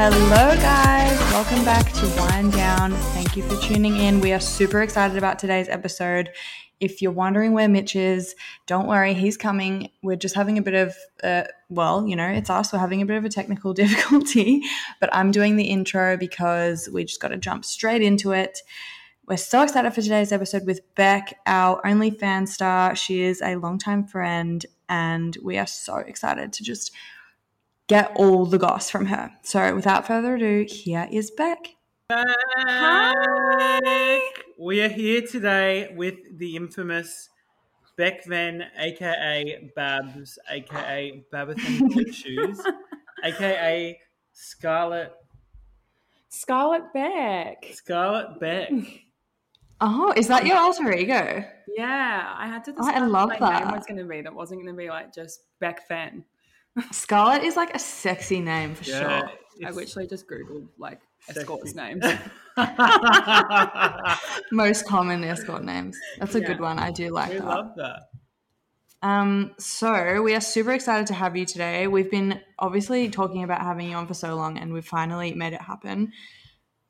Hello, guys. Welcome back to Wind Down. Thank you for tuning in. We are super excited about today's episode. If you're wondering where Mitch is, don't worry, he's coming. We're just having a bit of, uh, well, you know, it's us. We're having a bit of a technical difficulty, but I'm doing the intro because we just got to jump straight into it. We're so excited for today's episode with Beck, our OnlyFans star. She is a longtime friend, and we are so excited to just get all the goss from her. So, without further ado, here is Beck. Hi. We are here today with the infamous Beck Venn, aka Babs, aka Babathan Shoes, aka Scarlet Scarlet Beck. Scarlet Beck. Oh, is that your alter ego? Yeah, I had to Oh, I decide love what my that. name was going to be. That wasn't going to be like just Beck Fan. Scarlett is like a sexy name for Yeah, sure. I literally just googled like escorts names. Most common escort names. That's a Yeah. good one. I do like we that. love that. Um, so we are super excited to have you today. We've been obviously talking about having you on for so long, and we've finally made it happen.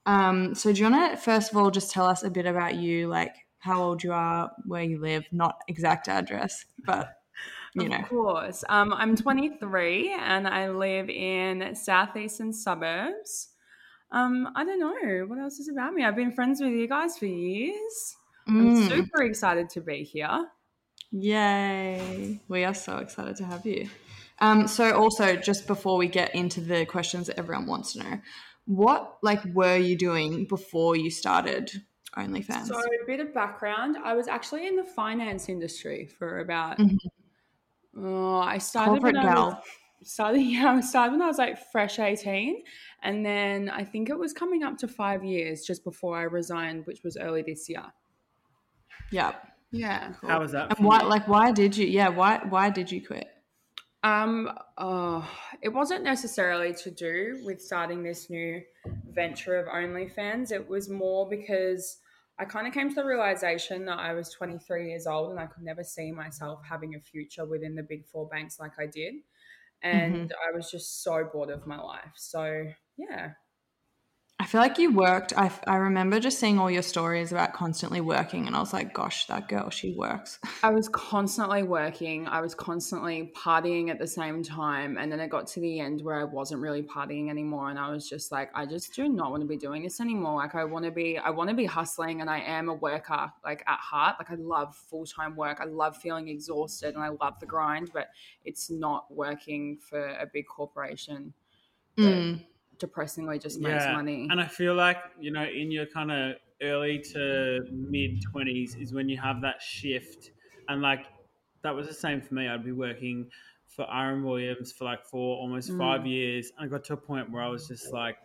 Um, so do you want to first of all just tell us a bit about you, like how old you are, where you live, not exact address, but you know. Of course. Um, I'm 23 and I live in southeastern suburbs. Um, I don't know what else is about me. I've been friends with you guys for years. I'm Mm, super excited to be here. Yay! We are so excited to have you. Um, so also, just before we get into the questions that everyone wants to know, what like were you doing before you started OnlyFans? So, a bit of background. I was actually in the finance industry for about. Mhm. Oh, I started Corporate when I was, started. Yeah, I started when I was like fresh eighteen, and then I think it was coming up to five years just before I resigned, which was early this year. Yeah. Yeah. How was that? And why, you? like, why did you? Yeah, why, why did you quit? Um, oh, it wasn't necessarily to do with starting this new venture of OnlyFans. It was more because I kind of came to the realization that I was 23 years old and I could never see myself having a future within the big four banks like I did. Mm-hmm. And I was just so bored of my life. So, yeah. I feel like you worked. I, I remember just seeing all your stories about constantly working, and I was like, gosh, that girl, she works. I was constantly working. I was constantly partying at the same time. And then it got to the end where I wasn't really partying anymore. And I was just like, I just do not want to be doing this anymore. Like I want to be, I want to be hustling and I am a worker, like at heart. Like I love full-time work. I love feeling exhausted and I love the grind, but it's not working for a big corporation. Mm. Depressingly just makes money. And I feel like, you know, in your kind of early to mid 20s is when you have that shift. And like, that was the same for me. I'd be working for Aaron Williams for like four, almost five Mm. years. And I got to a point where I was just like,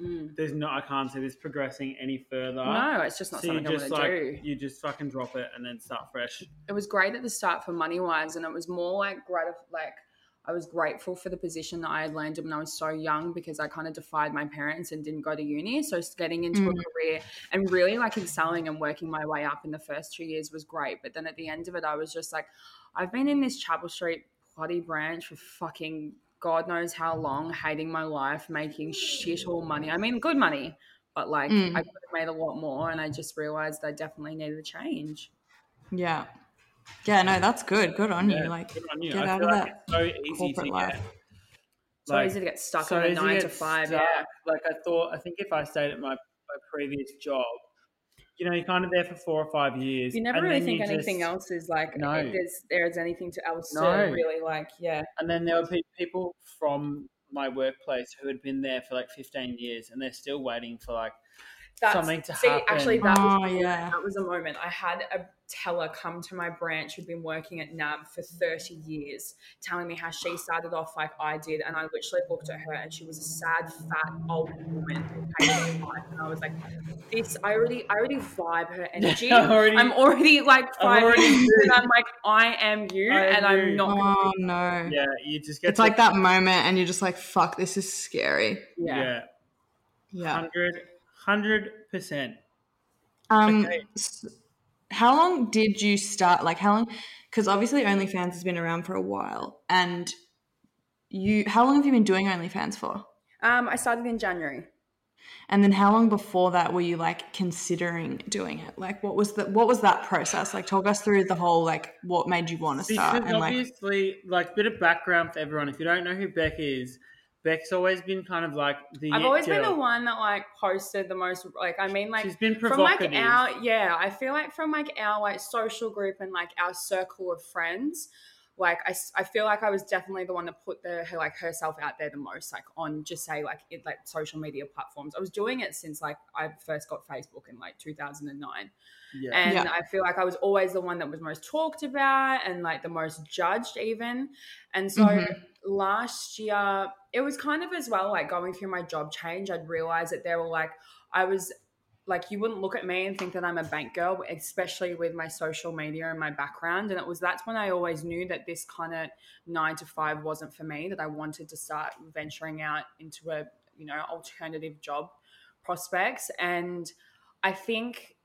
Mm. there's no, I can't see this progressing any further. No, it's just not So you something I want to like, do. you just fucking drop it and then start fresh. it was great at the start for money wise, and it was more like gratif- like I was grateful for the position that I had landed when I was so young because I kind of defied my parents and didn't go to uni. So getting into a Mm. career and really like excelling and working my way up in the first two years was great. But then at the end of it, I was just like, I've been in this Chapel Street bloody branch for fucking God knows how long, hating my life, making shit all money. I mean, good money, but like Mm. I could have made a lot more. And I just realized I definitely needed a change. Yeah. Yeah, no, that's good. Good on Yeah, you. Like, on you. get I out of like that it's so easy corporate to life. get. So like, easy to get stuck so in a nine get to five. stuck. Yeah. Like I thought, I think if I stayed at my, my previous job, you know, you're kind of there for four or five years. You never and really think anything just- else is like No. if there's there's anything to else to No. really like yeah. And then there were people from my workplace who had been there for like 15 years, and they're still waiting for like That's, something to see, happen. actually, that was, Oh, the moment- yeah. that was a moment. I had a teller come to my branch who'd been working at NAB for 30 years, telling me how she started off like I did. And I literally looked at her and she was a sad, fat, old woman who hated her life. And I was like, this, I already, I already vibe her energy. I already- I'm already like five already years do. and I'm like, I am you. I and do. I'm not gonna oh no. yeah, you just get It's to- like that moment, and you're just like, fuck, this is scary. yeah. yeah, Yeah. hundred hundred percent. Um, Okay. how long did you start? Like, how long? Because obviously, OnlyFans has been around for a while, and you. How long have you been doing OnlyFans for? Um, I started in January. And then how long before that were you like considering doing it? Like what was the what was that process? Like talk us through the whole like what made you want to start Because and like obviously, like, a bit of background for everyone. If you don't know who Beck is, Beck's always been kind of like the. I've always been the one that like posted the most. Like I mean, like She's been from like provocative. our yeah, I feel like from like our like social group and like our circle of friends. Like I, I feel like I was definitely the one that put the her like herself out there the most like on just say like it like social media platforms. I was doing it since like I first got Facebook in like 2009. yeah. And Yeah. I feel like I was always the one that was most talked about and like the most judged, even. And so Mhm. Last year, it was kind of as well like going through my job change, I'd realized that there were like, I was like, you wouldn't look at me and think that I'm a bank girl, especially with my social media and my background. And it was that's when I always knew that this kind of nine to five wasn't for me, that I wanted to start venturing out into a, you know, alternative job prospects. And I think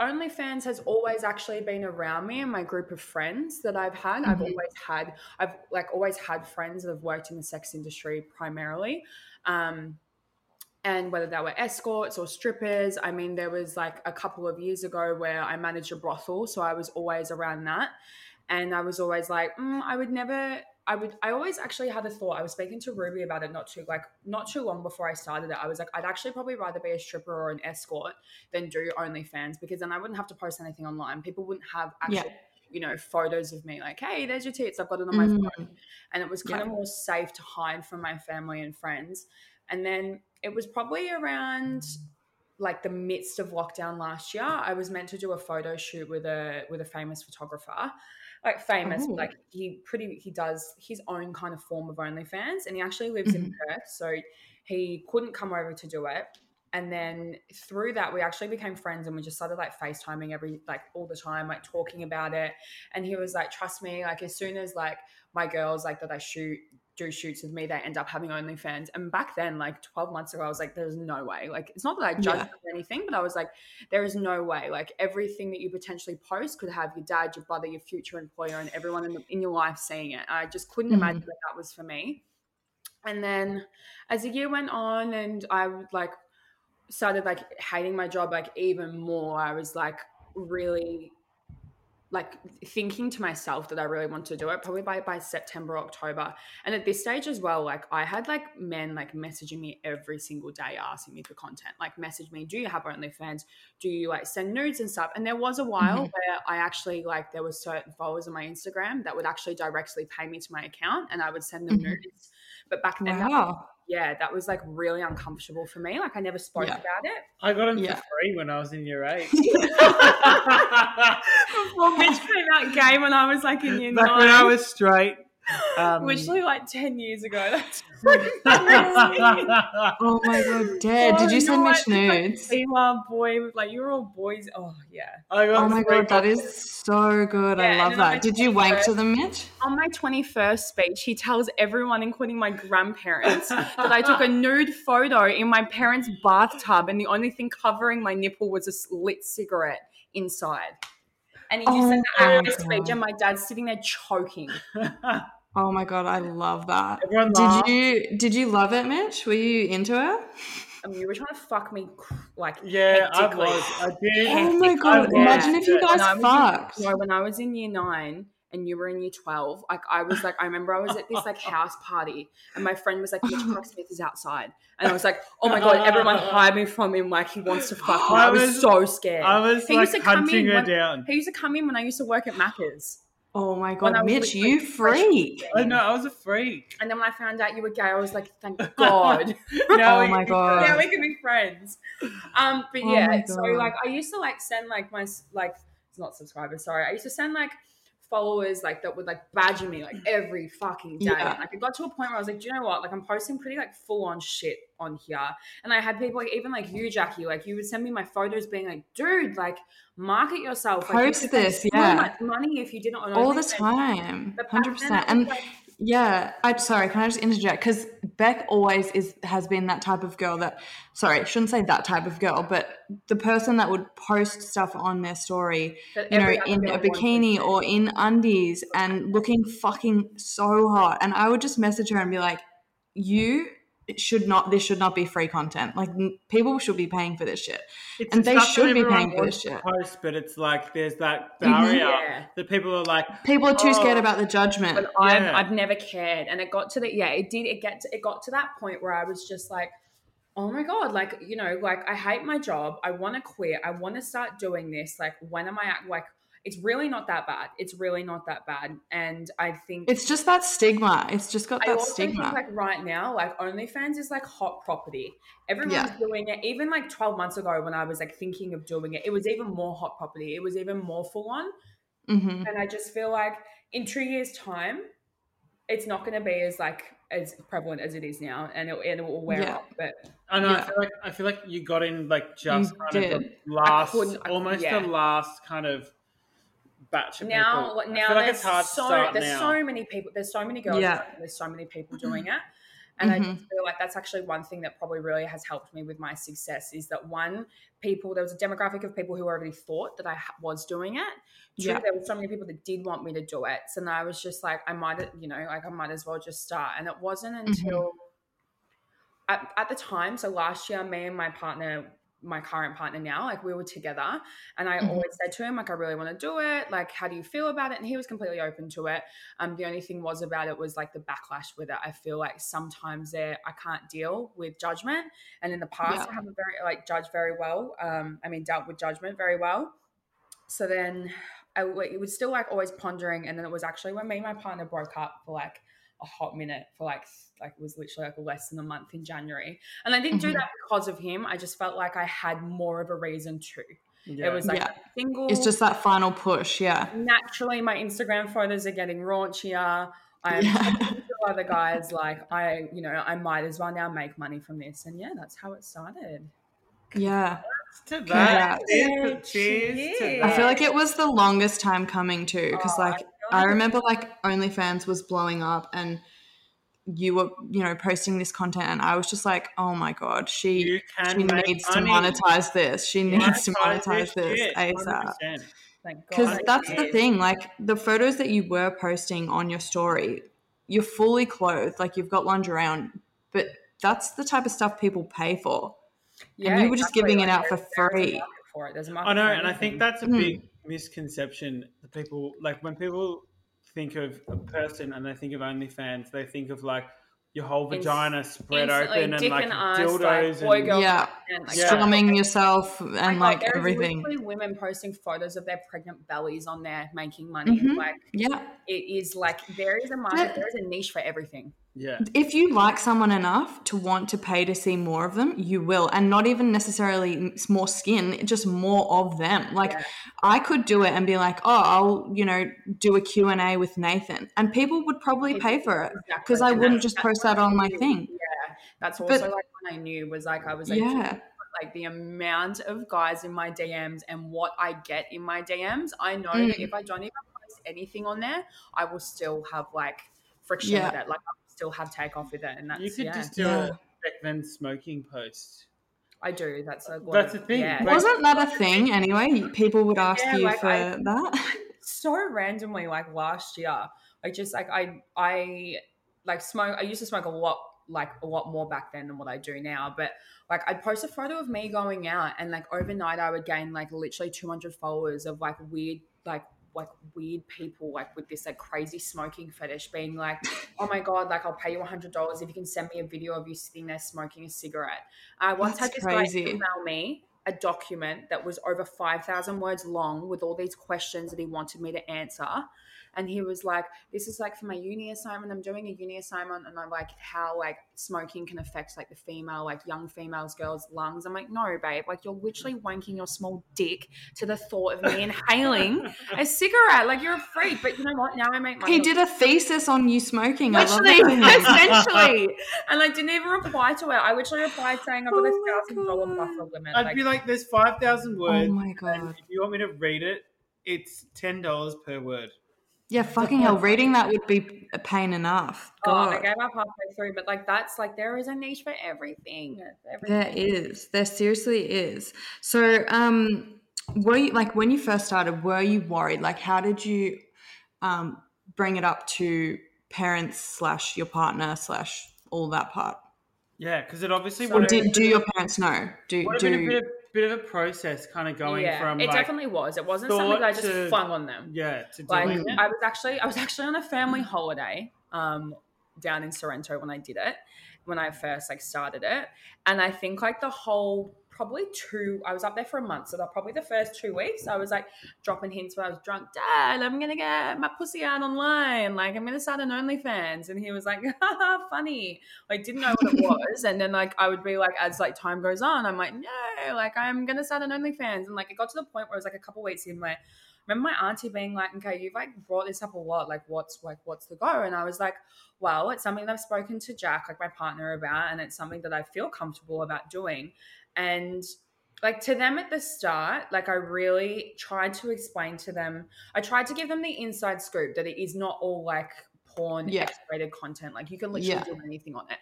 OnlyFans has always actually been around me and my group of friends that I've had. I've Mhm. always had, I've like always had friends that have worked in the sex industry primarily. Um, and whether they were escorts or strippers, I mean, there was like a couple of years ago where I managed a brothel, so I was always around that. And I was always like, mm, I would never, I would, I always actually had a thought. I was speaking to Ruby about it not too, like, not too long before I started it. I was like, I'd actually probably rather be a stripper or an escort than do OnlyFans because then I wouldn't have to post anything online. People wouldn't have Yeah. actual, you know, photos of me like, hey, there's your tits. I've got it on my Mm. phone. And it was kind Yeah. of more safe to hide from my family and friends. And then it was probably around like the midst of lockdown last year. I was meant to do a photo shoot with a with a famous photographer. Like famous, Ooh. like he pretty he does his own kind of form of OnlyFans and he actually lives in mm-hmm. Perth. So he couldn't come over to do it. And then through that, we actually became friends and we just started like FaceTiming every like all the time, like talking about it. And he was like, trust me, like as soon as like my girls like that I shoot do shoots with me, they end up having OnlyFans. And back then, like 12 months ago, I was like, there's no way. Like, it's not that I judge Yeah. or anything, but I was like, there is no way. Like, everything that you potentially post could have your dad, your brother, your future employer, and everyone in, the, in your life seeing it. I just couldn't Mhm. imagine that that was for me. And then as the year went on and I would like started like hating my job like even more, I was like really like thinking to myself that I really want to do it probably by by September October and at this stage as well like I had like men like messaging me every single day asking me for content like message me do you have OnlyFans do you like send nudes and stuff and there was a while Mhm. where I actually like there was certain followers on my Instagram that would actually directly pay me to my account and I would send them Mhm. nudes but back then that- Wow. Yeah that was like really uncomfortable for me like I never spoke Yeah. about it I got him Yeah. for free when I was in year eight. well Mitch came out gay when I was like in year Back nine when I was straight. Um, Literally like 10 years ago. That's Oh my god, dead. Did you send me Mitch nudes? Female boy, like you're all boys. Oh, yeah. I got Oh my god, that is so good. Yeah, I love then on my that. Did you wank to them, Mitch? On my 21st speech, he tells everyone, including my grandparents, that I took a nude photo in my parents' bathtub and the only thing covering my nipple was a lit cigarette inside. And he just Oh said that at my my speech, and my dad's sitting there choking. Oh my god, I love that. Everyone Did laughed. you did you love it, Mitch? Were you into it? I mean, you were trying to fuck me, like, Yeah, I was. I did. Oh my god, Yeah. imagine if you guys I was in- fucked. No, when I was in year nine and you were in year 12, like I was like, I remember I was at this like house party and my friend was like, Mitch Clark Smith is outside. And I was like, oh my God, everyone hide me from him. Like he wants to fuck me. I I was, was- so scared. I was He like used to come hunting in her when- down. he used to come in when I used to work at Macca's. Oh my When I god, was Mitch, you fresh- freak. I know, I was a freak. And then when I found out you were gay, I was like, thank God. Now Oh we- my God. yeah, we can be friends. Um, but Oh yeah, so like I used to like send like my like it's not subscribers, sorry. I used to send like followers like that would like badger me like every fucking day. Yeah. Like it got to a point where I was like, do you know what? Like I'm posting pretty like full on shit on here. And I had people like even like you, Jackie, like you would send me my photos being like, dude, like market yourself. Like, Post this, so yeah. much money if you didn't All the time. hundred percent. And like, Yeah, I'm sorry. Can I just interject? Because Beck always is has been that type of girl that. Sorry, shouldn't say that type of girl, but the person that would post stuff on their story, that you know, in a bikini or in undies and looking fucking so hot, and I would just message her and be like, "You it should not this should not be free content. Like people should be paying for this shit. It's And they should be paying for this shit. Post, but it's like there's that barrier Yeah. that people are like, People are too oh, scared Oh. about the judgment. but I've, I've never cared and it got to the yeah it did it get to, it got to that point where i was just like oh my god like you know like i hate my job i want to quit i want to start doing this like when am i at like it's really not that bad it's really not that bad and i think It's just that stigma. It's just got I that also stigma. think like right now, like OnlyFans is like hot property. Everyone's Yeah. doing it. Even like 12 months ago when I was like thinking of doing it, it was even more hot property. It was even more full on. hmm And I just feel like in two years' time, it's not going to be as like as prevalent as it is now, and it, and it will wear Yeah. off. But I know. I feel like I feel like you got in like just You kind of the last, couldn't- I- almost yeah. the last kind of batch of now, people. I now feel like there's hard so there's now. so many people. There's so many girls. Yeah. There's so many people doing it. And I Mhm. just feel like that's actually one thing that probably really has helped me with my success is that one, people, there was a demographic of people who already thought that I ha- was doing it. Two, Yeah. there were so many people that did want me to do it. So then I was just like, I might, you know, like I might as well just start. And it wasn't Mm-hmm. until at, at the time, so last year, me and my partner, my current partner now, like we were together, and I Mhm. always said to him, like, I really want to do it. Like, how do you feel about it? And he was completely open to it. Um, the only thing was about it was like the backlash with it. I feel like sometimes there I can't deal with judgment, and in the past Yeah. I haven't very like judged very well. Um, I mean, dealt with judgment very well. So then I, it was still like always pondering, and then it was actually when me and my partner broke up for like a hot minute for like like it was literally like less than a month in January, and I didn't do Mhm. that because of him. I just felt like I had more of a reason to. Yeah. It was like Yeah. single. It's just that final push. Yeah. naturally my Instagram photos are getting raunchier. I'm Yeah. talking to other guys like I, you know, I might as well now make money from this, and yeah, that's how it started. Yeah. to that. Congrats. Cheers, cheers to Cheers. I feel like it was the longest time coming too, because Oh, like feel I remember like OnlyFans was blowing up and you were, you know, posting this content and I was just like, oh my god, she you she needs money. to monetize this. She needs to monetize this shit, ASAP. 100%. Thank God. Because that's the thing, like the photos that you were posting on your story, you're fully clothed, like you've got lingerie on, but that's the type of stuff people pay for. Yeah, you were just exactly. giving it out for there's- there's a free. For it. There's a market I know, and I think that's a Mm. big misconception. The people like when people think of a person and they think of OnlyFans, they think of like your whole Inst- vagina spread Instantly, open and like and dildos like, boy, and girl Yeah. content, like, Yeah. Strumming yourself and God, like there's everything. literally women posting photos of their pregnant bellies on there making money. Mhm. Like Yeah. it is like there is a market, Yeah. there is a niche for everything. Yeah. If you like someone enough to want to pay to see more of them, you will. And not even necessarily more skin, just more of them. Like Yeah. I could do it and be like, oh, I'll, you know, do a Q&A with Nathan. And people would probably pay for it. Exactly. 'Cause I wouldn't just post that on my thing. Yeah, that's But- also like when I knew was like I was like, Yeah. like the amount of guys in my DMs and what I get in my DMs. I know Mm. that if I don't even post anything on there, I will still have like friction Yeah. with it. Like still have takeoff with it, and that's You could yeah, just do Yeah. a back then smoking post. I do. That's a lot That's a thing, Yeah. Wasn't that a thing anyway? People would ask Yeah, you like, for I- that. so randomly like last year I just like i i like smoke i used to smoke a lot like a lot more back then than what i do now but like i'd post a photo of me going out and like overnight i would gain like literally 200 followers of like weird like like weird people like with this like crazy smoking fetish being like oh my god like i'll pay you $100 if you can send me a video of you sitting there smoking a cigarette i once That's had this crazy. guy email me a document that was over 5,000 words long with all these questions that he wanted me to answer. And he was like, This is like for my uni assignment. I'm doing a uni assignment. And I'm like, How like smoking can affect like the female, like young females, girls' lungs. I'm like, No, babe. Like, you're literally wanking your small dick to the thought of me inhaling a cigarette. Like, you're a freak. But you know what? Now I make money. He did a thesis on you smoking. I love Literally, essentially. And I didn't even reply to it. I literally replied saying I've got Oh a thousand dollar God. buffer limit. I'd Like, be like, there's five thousand oh words. Oh my and god. if you want me to read it, it's ten dollars per word. Yeah, fucking hell. Reading that would be a pain enough. Oh, I gave up halfway through, but like that's like there is a niche for everything. everything. There is. There seriously is. So, um, were you like when you first started? Were you worried? Like, how did you um, bring it up to parents slash your partner slash all that part? Yeah, because it obviously So- Or would do, do your parents know? Do would been a do bit of, a process, kind of going yeah, from it like definitely was. It wasn't something that I just to- flung on them. yeah to like it. I was actually I was actually on a family holiday um down in Sorrento when I did it when I first like started it. And I think like the whole probably two I was up there for a month. So the, probably the first two weeks I was like dropping hints when I was drunk dad I'm gonna get my pussy out online. Like I'm gonna start an OnlyFans. And he was like Haha, funny. Like didn't know what it was. And then like I would be like as like time goes on I'm like no like I'm gonna start an OnlyFans. And like it got to the point where it was like a couple weeks in my remember my auntie being like, okay, you've like brought this up a lot. Like, what's like, what's the go? And I was like, well, it's something that I've spoken to Jack, like my partner, about, and it's something that I feel comfortable about doing. And like to them at the start, like I really tried to explain to them, I tried to give them the inside scoop that it is not all like porn Yeah. X-rated content. Like you can literally Yeah. do anything on it.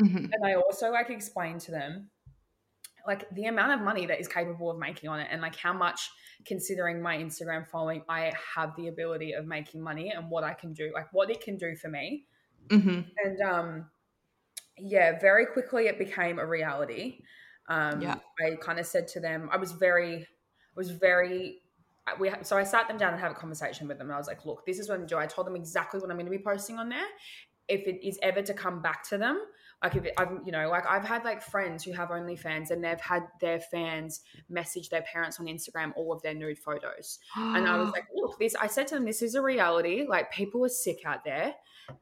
Mhm. And I also like explained to them like the amount of money that is capable of making on it and like how much considering my Instagram following I have the ability of making money and what I can do like what it can do for me Mhm. and um yeah very quickly it became a reality um Yeah. I kind of said to them I was very I was very we so I sat them down and have a conversation with them I was like look this is what I'm doing I told them exactly what I'm going to be posting on there if it is ever to come back to them like if it, I've you know like I've had like friends who have OnlyFans and they've had their fans message their parents on Instagram all of their nude photos. And I was like look this I said to them this is a reality. Like people are sick out there.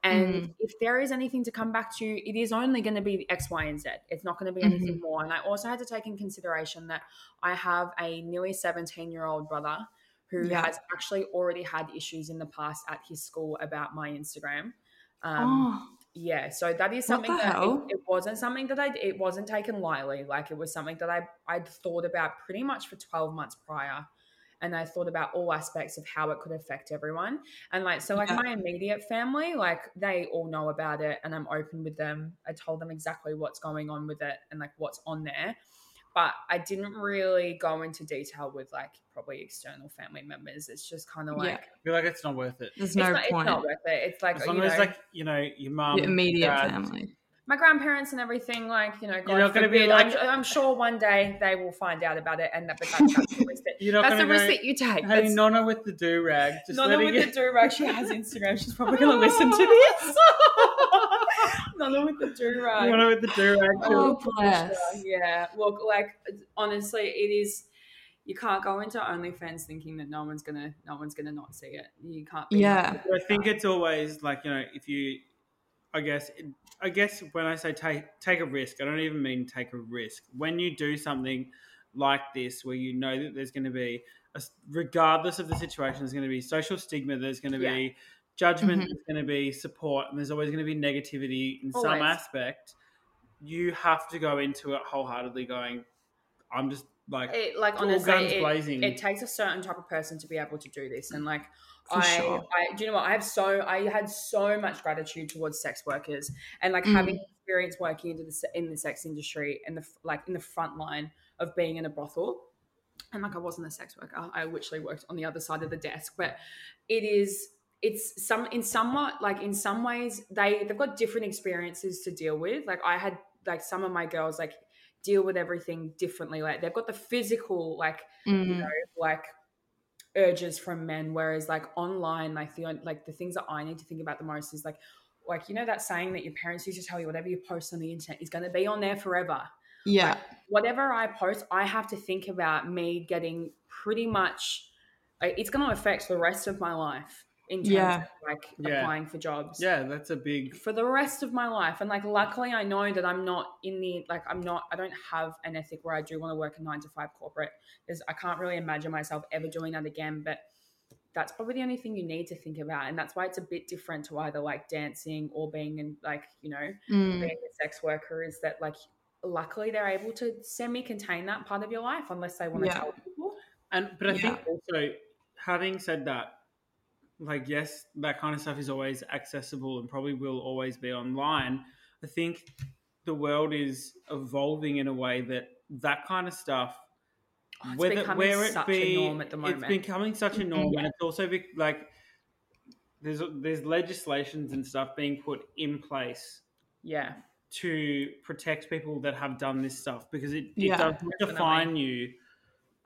And Mhm. if there is anything to come back to it is only going to be the X Y and Z. It's not going to be anything more. And I also had to take in consideration that I have a nearly 17 year old brother who Yeah. has actually already had issues in the past at his school about my Instagram. Um, oh, yeah, so that is something that it, it wasn't something that I it wasn't taken lightly. Like it was something that I I'd thought about pretty much for twelve months prior, and I thought about all aspects of how it could affect everyone. And like so, like Yeah. my immediate family, like they all know about it, and I'm open with them. I told them exactly what's going on with it and like what's on there. But I didn't really go into detail with like probably external family members. It's just kind of like Yeah. I feel like it's not worth it. there's it's, no not, point. it's not worth it. It's like As you long as know, like you know your mom, Your immediate dad, family. my grandparents and everything, like you know, God not gonna be like- I'm, I'm sure one day they will find out about it, and that, but that's, that's the risk that, You're not that's the risk go, that you take. Hey, That's Nonna with the do rag, just Nonna with you. the do rag. She has Instagram. She's probably going to listen to this. Nonna with the do rag. Nonna with the do rag. Oh, bless. Yeah. Look, like honestly, it is. You can't go into OnlyFans thinking that no one's gonna, no one's gonna not see it. You can't. Be Yeah. I think it's always like you know if you, I guess, I guess when I say take take a risk, I don't even mean take a risk. When you do something like this, where you know that there's going to be, a, regardless of the situation, there's going to be social stigma, there's going to Yeah. be judgment, Mhm. there's going to be support, and there's always going to be negativity in some aspect. You have to go into it wholeheartedly, going, I'm just like it like honestly guns it, blazing. it takes a certain type of person to be able to do this and like I, sure. I do you know what I have so I had so much gratitude towards sex workers and like Mm. having experience working into the in the sex industry and the like in the front line of being in a brothel and like I wasn't a sex worker I literally worked on the other side of the desk but it is it's some in somewhat like in some ways they they've got different experiences to deal with like I had like some of my girls like deal with everything differently like they've got the physical like you Mm. know, like urges from men whereas like online like the like the things that i need to think about the most is like like you know that saying that your parents used to tell you whatever you post on the internet is going to be on there forever Yeah. whatever i post i have to think about me getting pretty much like, it's going to affect the rest of my life in terms Yeah. of like Yeah. applying for jobs yeah, that's a big for the rest of my life and like luckily i know that i'm not in the like i'm not i don't have an ethic where i do want to work a nine to five corporate there's i can't really imagine myself ever doing that again but that's probably the only thing you need to think about and that's why it's a bit different to either like dancing or being in like you know Mm. being a sex worker is that like luckily they're able to semi-contain that part of your life unless they want to Yeah. tell people And but I Yeah. think also, having said that, like yes, that kind of stuff is always accessible and probably will always be online. I think the world is evolving in a way that that kind of stuff, Oh, whether where it such be, a norm at the moment it's becoming such a norm, Yeah. and it's also be, like there's there's legislations and stuff being put in place yeah to protect people that have done this stuff because it, it Yeah, does define you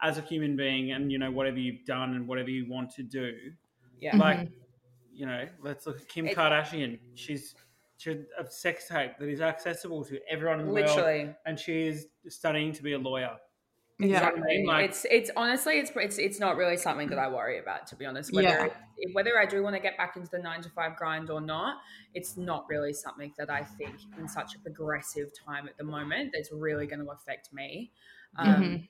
as a human being and you know whatever you've done and whatever you want to do Yeah. like you know let's look at kim It- kardashian she's she's a sex tape that is accessible to everyone in the world Literally. and she is studying to be a lawyer Yeah. Exactly. Like- it's it's honestly it's it's it's not really something that I worry about to be honest. Whether Yeah. it- whether I do want to get back into the nine to five grind or not, it's not really something that I think in such a progressive time at the moment that's really going to affect me. Um, Mhm.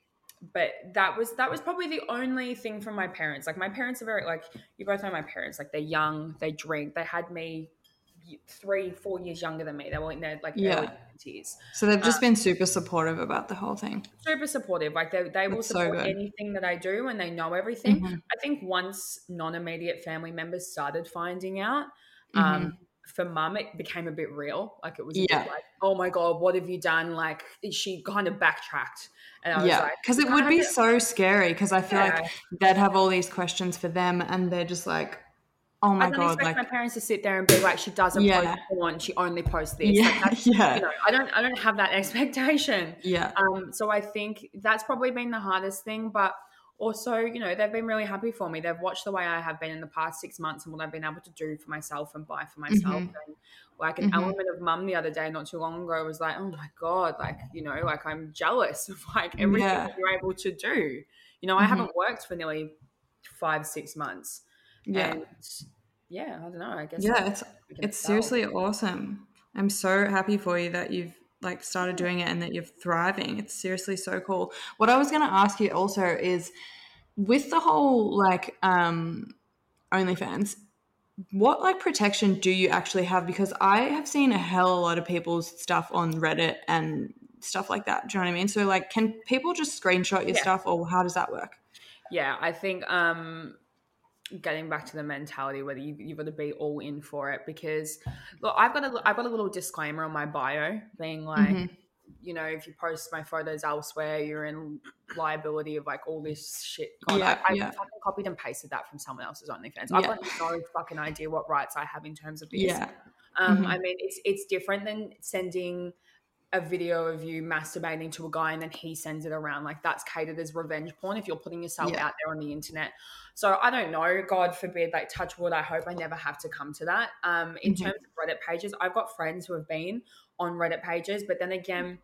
But that was that was probably the only thing from my parents. Like my parents are very like you both know my parents. Like they're young, they drink. They had me three, four years younger than me. They were in their like Yeah. early twenties So they've just been super supportive about the whole thing. super supportive. Like they, they will That's support good. anything that I do and they know everything. Mhm. I think once non immediate family members started finding out, Mm-hmm. For mum, it became a bit real. Like it was Yeah. like, oh my God, what have you done? Like she kind of backtracked. And I was Yeah, like, because it would be so scary. Because I feel Yeah. like they'd have all these questions for them, and they're just like, "Oh my god. I don't god!" expect Like, my parents to sit there and be like, she doesn't Yeah. post porn, she only posts this. yeah, Like, yeah, you know, I don't, I don't have that expectation. yeah, Um, so I think that's probably been the hardest thing, but also, you know, they've been really happy for me. They've watched the way I have been in the past six months and what I've been able to do for myself and buy for myself. Mhm. And like an Mhm. element of mum the other day, not too long ago, was like, oh my God, like, you know, like I'm jealous of like everything Yeah. you're able to do. You know, I Mhm. haven't worked for nearly five, six months. yeah, And yeah, I don't know. I guess yeah. It's it's seriously awesome. I'm so happy for you that you've like started doing it and that you're thriving. It's seriously so cool. What I was going to ask you also is with the whole like um OnlyFans, what like protection do you actually have? Because I have seen a hell of a lot of people's stuff on Reddit and stuff like that. Do you know what I mean? So like, can people just screenshot your Yeah. stuff, or how does that work? yeah i think um getting back to the mentality whether you, you've got to be all in for it because look i've got a i've got a little disclaimer on my bio being like Mhm. you know if you post my photos elsewhere you're in liability of like all this shit God, Yeah, I, I yeah. fucking copied and pasted that from someone else's OnlyFans. Yeah. I've got no fucking idea what rights I have in terms of this. Yeah, Um, Mhm. I mean, it's it's different than sending a video of you masturbating to a guy and then he sends it around. Like that's catered as revenge porn if you're putting yourself Yeah. out there on the internet. So I don't know. God forbid, like touch wood. I hope I never have to come to that. Um, in Mhm. terms of Reddit pages, I've got friends who have been on Reddit pages, but then again,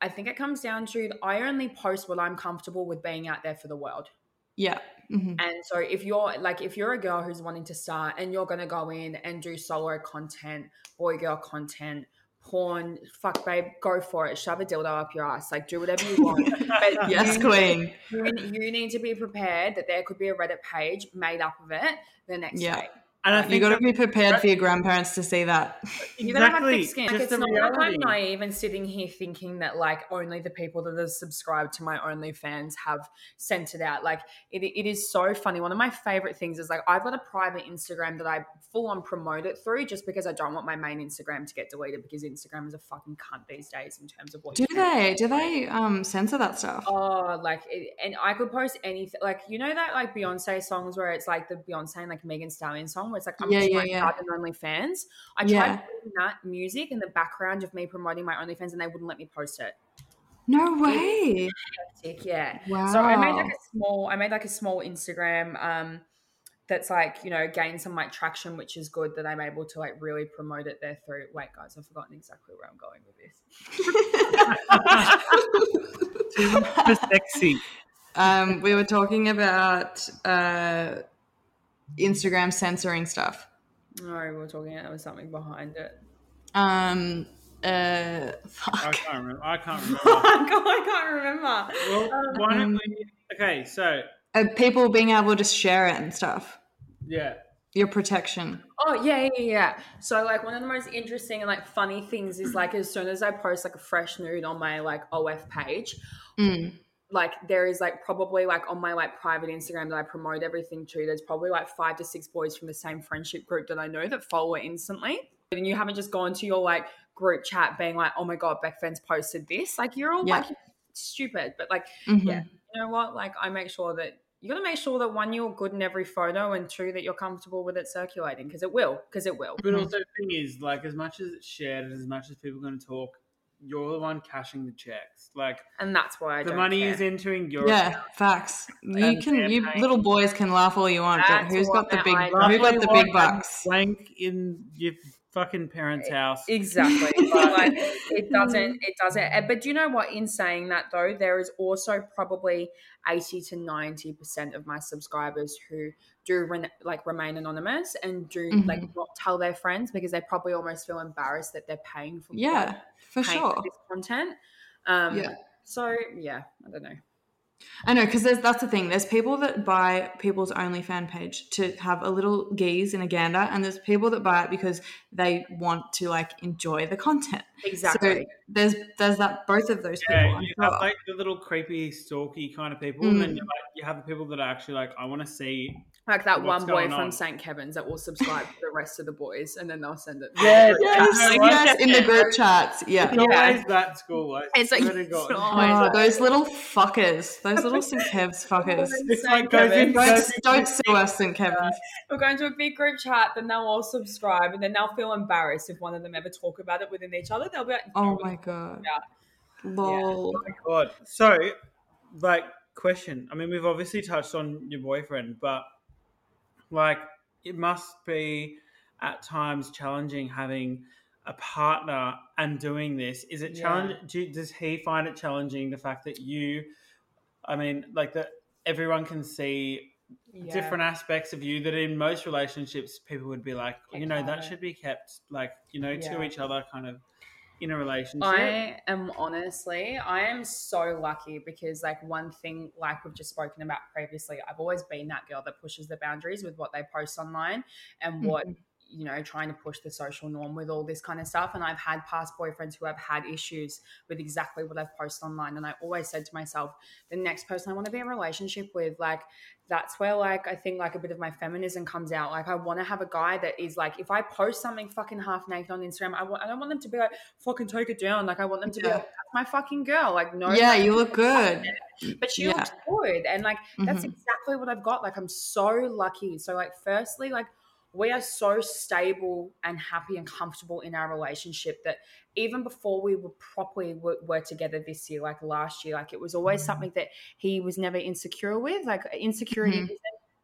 I think it comes down to I only post what I'm comfortable with being out there for the world. yeah, hmm And so if you're like if you're a girl who's wanting to start and you're gonna go in and do solo content, boy girl content, porn, fuck babe, go for it. Shove a dildo up your ass. Like do whatever you want. But yes, you, queen. You, you need to be prepared that there could be a Reddit page made up of it the next Yeah. day. And i You think got to be prepared for your grandparents to see that. You're gonna have Exactly. thick skin. Like, it's the not like I'm naive and sitting here thinking that like only the people that have subscribed to my OnlyFans have sent it out. Like it, it is so funny. One of my favorite things is like I've got a private Instagram that I full on promote it through just because I don't want my main Instagram to get deleted because Instagram is a fucking cunt these days in terms of what Do you they? Do they um censor that stuff? Oh, like, it, and I could post anything. Like, you know that like Beyonce songs where it's like the Beyonce and like Megan Stallion song where it's like I'm Yeah, just yeah, yeah. to start an OnlyFans. I tried Yeah. putting that music in the background of me promoting my OnlyFans, and they wouldn't let me post it. No way. Sick, yeah. Wow. So I made like a small, I made like a small Instagram um, that's like you know gained some like traction, which is good that I'm able to like really promote it there through. Wait, guys, I've forgotten exactly where I'm going with this. Super sexy um, we were talking about uh, Instagram censoring stuff. No, we were talking. There was something behind it. Um, uh, i can't remember i can't remember god, I can't remember. well why don't we okay so Uh, people being able to share it and stuff. yeah Your protection. Oh yeah, yeah, yeah. So like one of the most interesting and like funny things is like as soon as I post like a fresh nude on my like OF page, Mm. Like there is like probably like on my like private Instagram that I promote everything to, there's probably like five to six boys from the same friendship group that I know that follow it instantly. And you haven't just gone to your like group chat being like, oh my god, Beck Fence posted this. Like you're all Yeah. like stupid, but like Mhm. Yeah. you know what? Like I make sure that you got to make sure that one you're good in every photo and two that you're comfortable with it circulating because it will because it will But also, the thing is, like, as much as it's shared and as much as people are going to talk, you're the one cashing the checks. Like, and that's why I the don't money care. is entering your Yeah, account. facts. You And can, they're you paying- little boys can laugh all you want, but who's got the big, I- who got the big what bucks? Blank in your fucking parents' house. Exactly. But like it doesn't it doesn't but do you know what in saying that though there is also probably 80 to 90% of my subscribers who do re- like remain anonymous and do like Mhm. not tell their friends because they probably almost feel embarrassed that they're paying for Yeah, for sure. this content. Um Yeah. so yeah, I don't know. I know because there's that's the thing. There's people that buy people's only fan page to have a little geese in a gander, and there's people that buy it because they want to like enjoy the content. Exactly. So there's there's that both of those people. Yeah, I'm you have sure. like the little creepy, stalky kind of people, and then Mm. you like you have the people that are actually like, I want to see. Like that What's one boy going from on? St. Kevin's that will subscribe to the rest of the boys and then they'll send it. Yeah, Yes, Yeah. yes, in the group chats. Yeah. It's always that school. I It's like- swear it's Oh, those little fuckers. Those little St. Kev's fuckers. It's St. like goes in, Don't, goes in- don't sue us, St. Kevin's. We're going to a big group chat, then they'll all subscribe, and then they'll feel embarrassed if one of them ever talk about it within each other. They'll be like, Oh my god. Yeah. Lol. Yeah. Oh my God. So, like, question. I mean, we've obviously touched on your boyfriend, but like, it must be at times challenging having a partner and doing this. Is it Yeah. challenge? Do, does he find it challenging the fact that you? I mean, like that everyone can see Yeah. different aspects of you that in most relationships people would be like, Kept you know, that should be kept like you know to each other, kind of in a relationship. I am honestly, I am so lucky because, like, one thing, like we've just spoken about previously, I've always been that girl that pushes the boundaries with what they post online and what, mm-hmm. You know, trying to push the social norm with all this kind of stuff. And I've had past boyfriends who have had issues with exactly what I've posted online. And I always said to myself, the next person I want to be in a relationship with, like, that's where like I think like a bit of my feminism comes out. Like I want to have a guy that is like, if I post something fucking half naked on Instagram, I want don't want them to be like, fucking take it down. Like I want them to be like, that's my fucking girl. Like no, Yeah, you look good. but she yeah. looks good, and like that's Mhm. exactly what I've got. Like I'm so lucky. So like, firstly, like we are so stable and happy and comfortable in our relationship that even before we were properly were, were together this year, like last year, like it was always something that he was never insecure with. Like insecurity Mhm.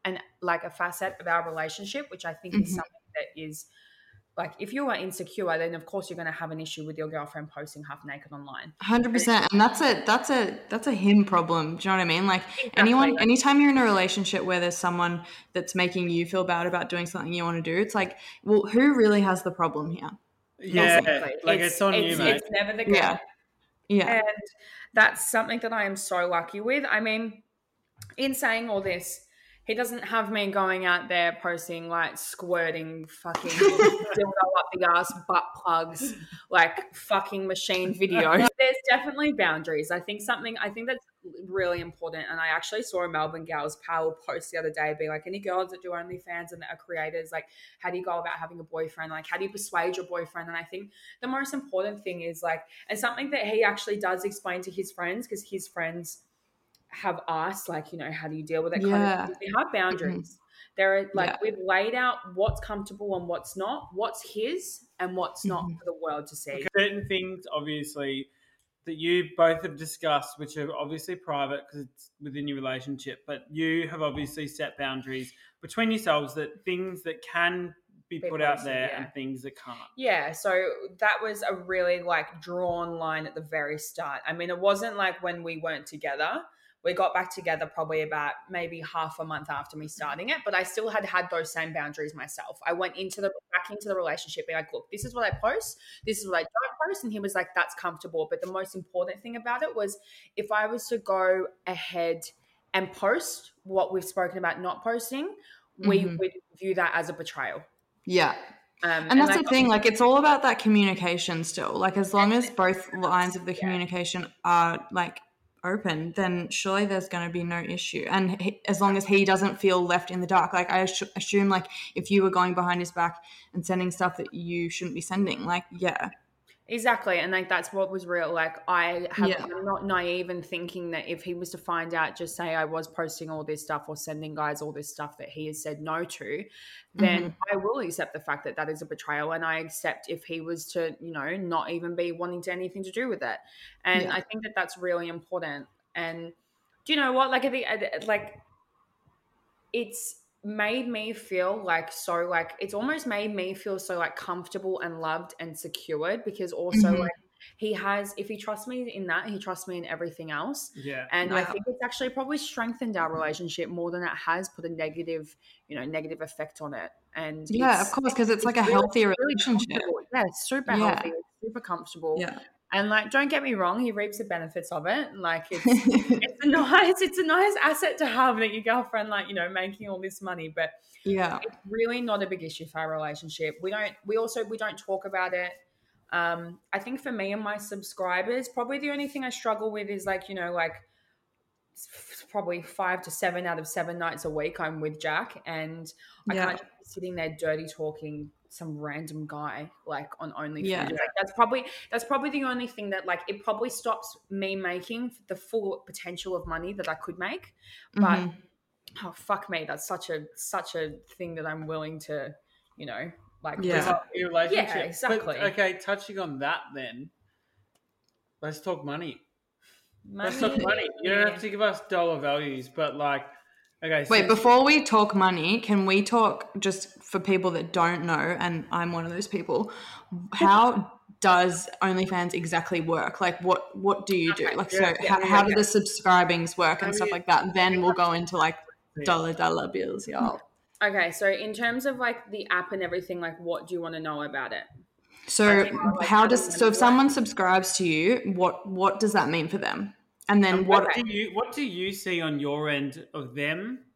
and like a facet of our relationship, which I think is Mhm. something that is like if you are insecure, then of course you're going to have an issue with your girlfriend posting half naked online. Hundred percent, and that's a that's a that's a him problem. Do you know what I mean? Like anyone, anytime you're in a relationship where there's someone that's making you feel bad about doing something you want to do, it's like, well, who really has the problem here? yeah, Exactly. like it's, on it's, you, mate. It's never the girl. Yeah, yeah, And that's something that I am so lucky with. I mean, in saying all this, he doesn't have me going out there posting like squirting fucking dildo up the ass butt plugs, like fucking machine videos. There's definitely boundaries. I think something, I think that's really important. And I actually saw a Melbourne Gals Pal post the other day being like, any girls that do OnlyFans and that are creators, like, how do you go about having a boyfriend? Like, how do you persuade your boyfriend? And I think the most important thing is like, and something that he actually does explain to his friends because his friends have asked like you know how do you deal with it kind Yeah. of thing. we have boundaries there are like Yeah. we've laid out what's comfortable and what's not what's his and what's not Mhm. for the world to see certain things, obviously, that you both have discussed, which are obviously private because it's within your relationship, but you have obviously set boundaries between yourselves that things that can be Be put out there yeah. and things that can't. yeah so that was a really like drawn line at the very start i mean it wasn't like when we weren't together we got back together probably about maybe half a month after me starting it, but I still had had those same boundaries myself. I went into the back into the relationship being like, look, this is what I post, this is what I don't post, and he was like, that's comfortable. But the most important thing about it was if I was to go ahead and post what we've spoken about not posting, we Mhm. would view that as a betrayal. yeah. Um, And that's the thing. Like, it's all about that communication still. Like, as long as both lines of the Yeah. communication are like open, then surely there's going to be no issue. And he, as long as he doesn't feel left in the dark, like I assu- assume, like if you were going behind his back and sending stuff that you shouldn't be sending, like yeah, Exactly, and like that's what was real. Like I have, Yeah. I'm not naive in thinking that if he was to find out, just say I was posting all this stuff or sending guys all this stuff that he has said no to, then mm-hmm. I will accept the fact that that is a betrayal, and I accept if he was to, you know, not even be wanting to anything to do with it. And Yeah. I think that that's really important. And do you know what? Like I think, like it's made me feel like so like it's almost made me feel so like comfortable and loved and secured because also Mhm. like he has if he trusts me in that he trusts me in everything else Yeah. and i think it's actually probably strengthened our relationship more than it has put a negative you know negative effect on it and Yeah, of course, because it's like a really- healthier really relationship. comfortable. yeah super Yeah. healthy super comfortable Yeah. And like don't get me wrong he reaps the benefits of it like it's it's a nice it's a nice asset to have that your girlfriend like you know making all this money but yeah. it's really not a big issue for our relationship we don't we also we don't talk about it um i think for me and my subscribers probably the only thing i struggle with is like you know like probably five to seven out of seven nights a week i'm with jack and i Yeah. can't just be sitting there dirty talking some random guy like on OnlyFans. Yeah. Like, that's probably that's probably the only thing that like it probably stops me making the full potential of money that I could make. But Mhm. oh fuck me, that's such a such a thing that I'm willing to, you know, like Yeah. Your relationship. Yeah, exactly. But, okay, touching on that then, let's talk money. Let's talk money. You don't have to give us dollar values, but like, okay. Wait, before we talk money, can we talk just for people that don't know, and I'm one of those people, how does OnlyFans exactly work? Like what what do you do? Like so yeah, how, yeah, how do the subscribings work and stuff like that? Then we'll go into like dollar dollar bills, y'all. Okay, so in terms of like the app and everything, like what do you want to know about it? So think I'll, like, how does so if someone subscribes to you, what what does that mean for them? And then And what what do you what do you see on your end of them?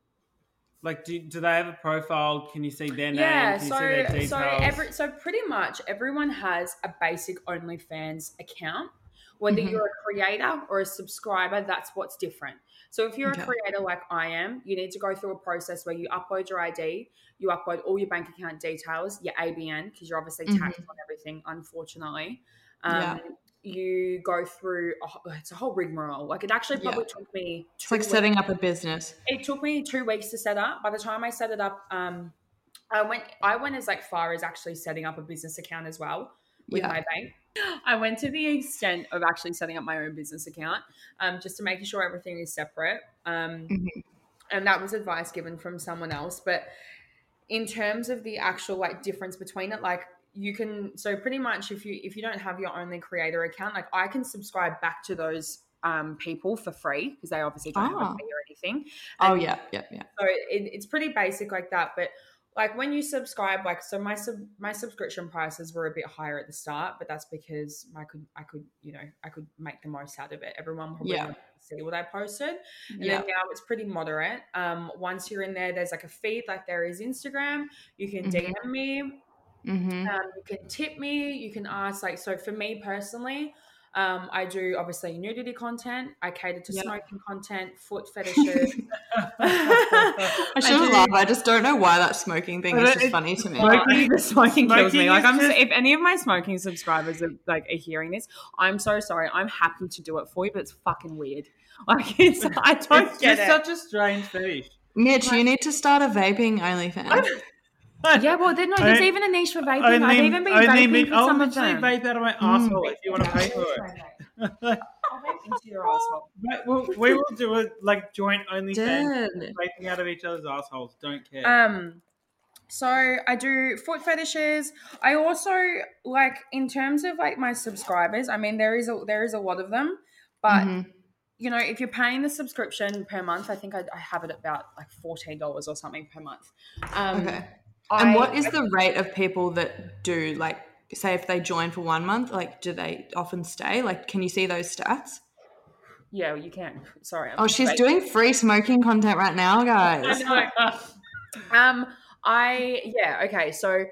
Like, do, do they have a profile? Can you see their yeah, name? Can you see their so details? so every so pretty much everyone has a basic OnlyFans account. Whether Mhm. you're a creator or a subscriber, that's what's different. So if you're Okay. a creator like I am, you need to go through a process where you upload your ID, you upload all your bank account details, your ABN, because you're obviously Mhm. taxed on everything, unfortunately. Um, Yeah. You go through a, it's a whole rigmarole. Like it actually Yeah. probably took me. it's like two setting up a business. it took me two weeks to set up. By the time I set it up, um, I went I went as like far as actually setting up a business account as well with Yeah. my bank. I went to the extent of actually setting up my own business account, um, just to making sure everything is separate. Um, Mhm. and that was advice given from someone else. But in terms of the actual like difference between it, like you can so pretty much if you if you don't have your only creator account, like I can subscribe back to those um, people for free because they obviously don't have Ah. a fee or anything. Oh yeah, yeah, yeah. so it, it's pretty basic like that but like when you subscribe like so my sub my subscription prices were a bit higher at the start but that's because i could i could you know i could make the most out of it everyone probably Yeah. see what i posted and Yeah. then now it's pretty moderate um once you're in there there's like a feed like there is instagram you can Mhm. dm me Mm-hmm. um, you can tip me you can ask like so for me personally um, I do obviously nudity content. I cater to Yeah. smoking content, foot fetishes. I shouldn't do- laugh. I just don't know why that smoking thing is But just funny to me. Smoking- the smoking kills me. Like I'm, just- if any of my smoking subscribers are like are hearing this, I'm so sorry. I'm happy to do it for you, but it's fucking weird. Like it's I don't it's get just it. such a strange fetish. Mitch, you need to start a vaping OnlyFans. Yeah, well, there, no, there's I- even a niche for vaping. I've even been only vaping me- for I'll some of literally them. vape out of my Mm. asshole if you want to pay for it. I'll vape into your asshole. Right, well, we will do a like joint only thing, vaping out of each other's assholes. Don't care. Um, so I do foot fetishes. I also like in terms of like my subscribers. I mean, there is a there is a lot of them, but Mhm. you know, if you're paying the subscription per month, I think I, I have it at about like fourteen dollars or something per month. Um, Okay. I, And what is the rate of people that do like say if they join for one month, like do they often stay? Like can you see those stats? Yeah, you can. Sorry. I'm Oh, she's doing free smoking content right now, guys. I um, I yeah okay. So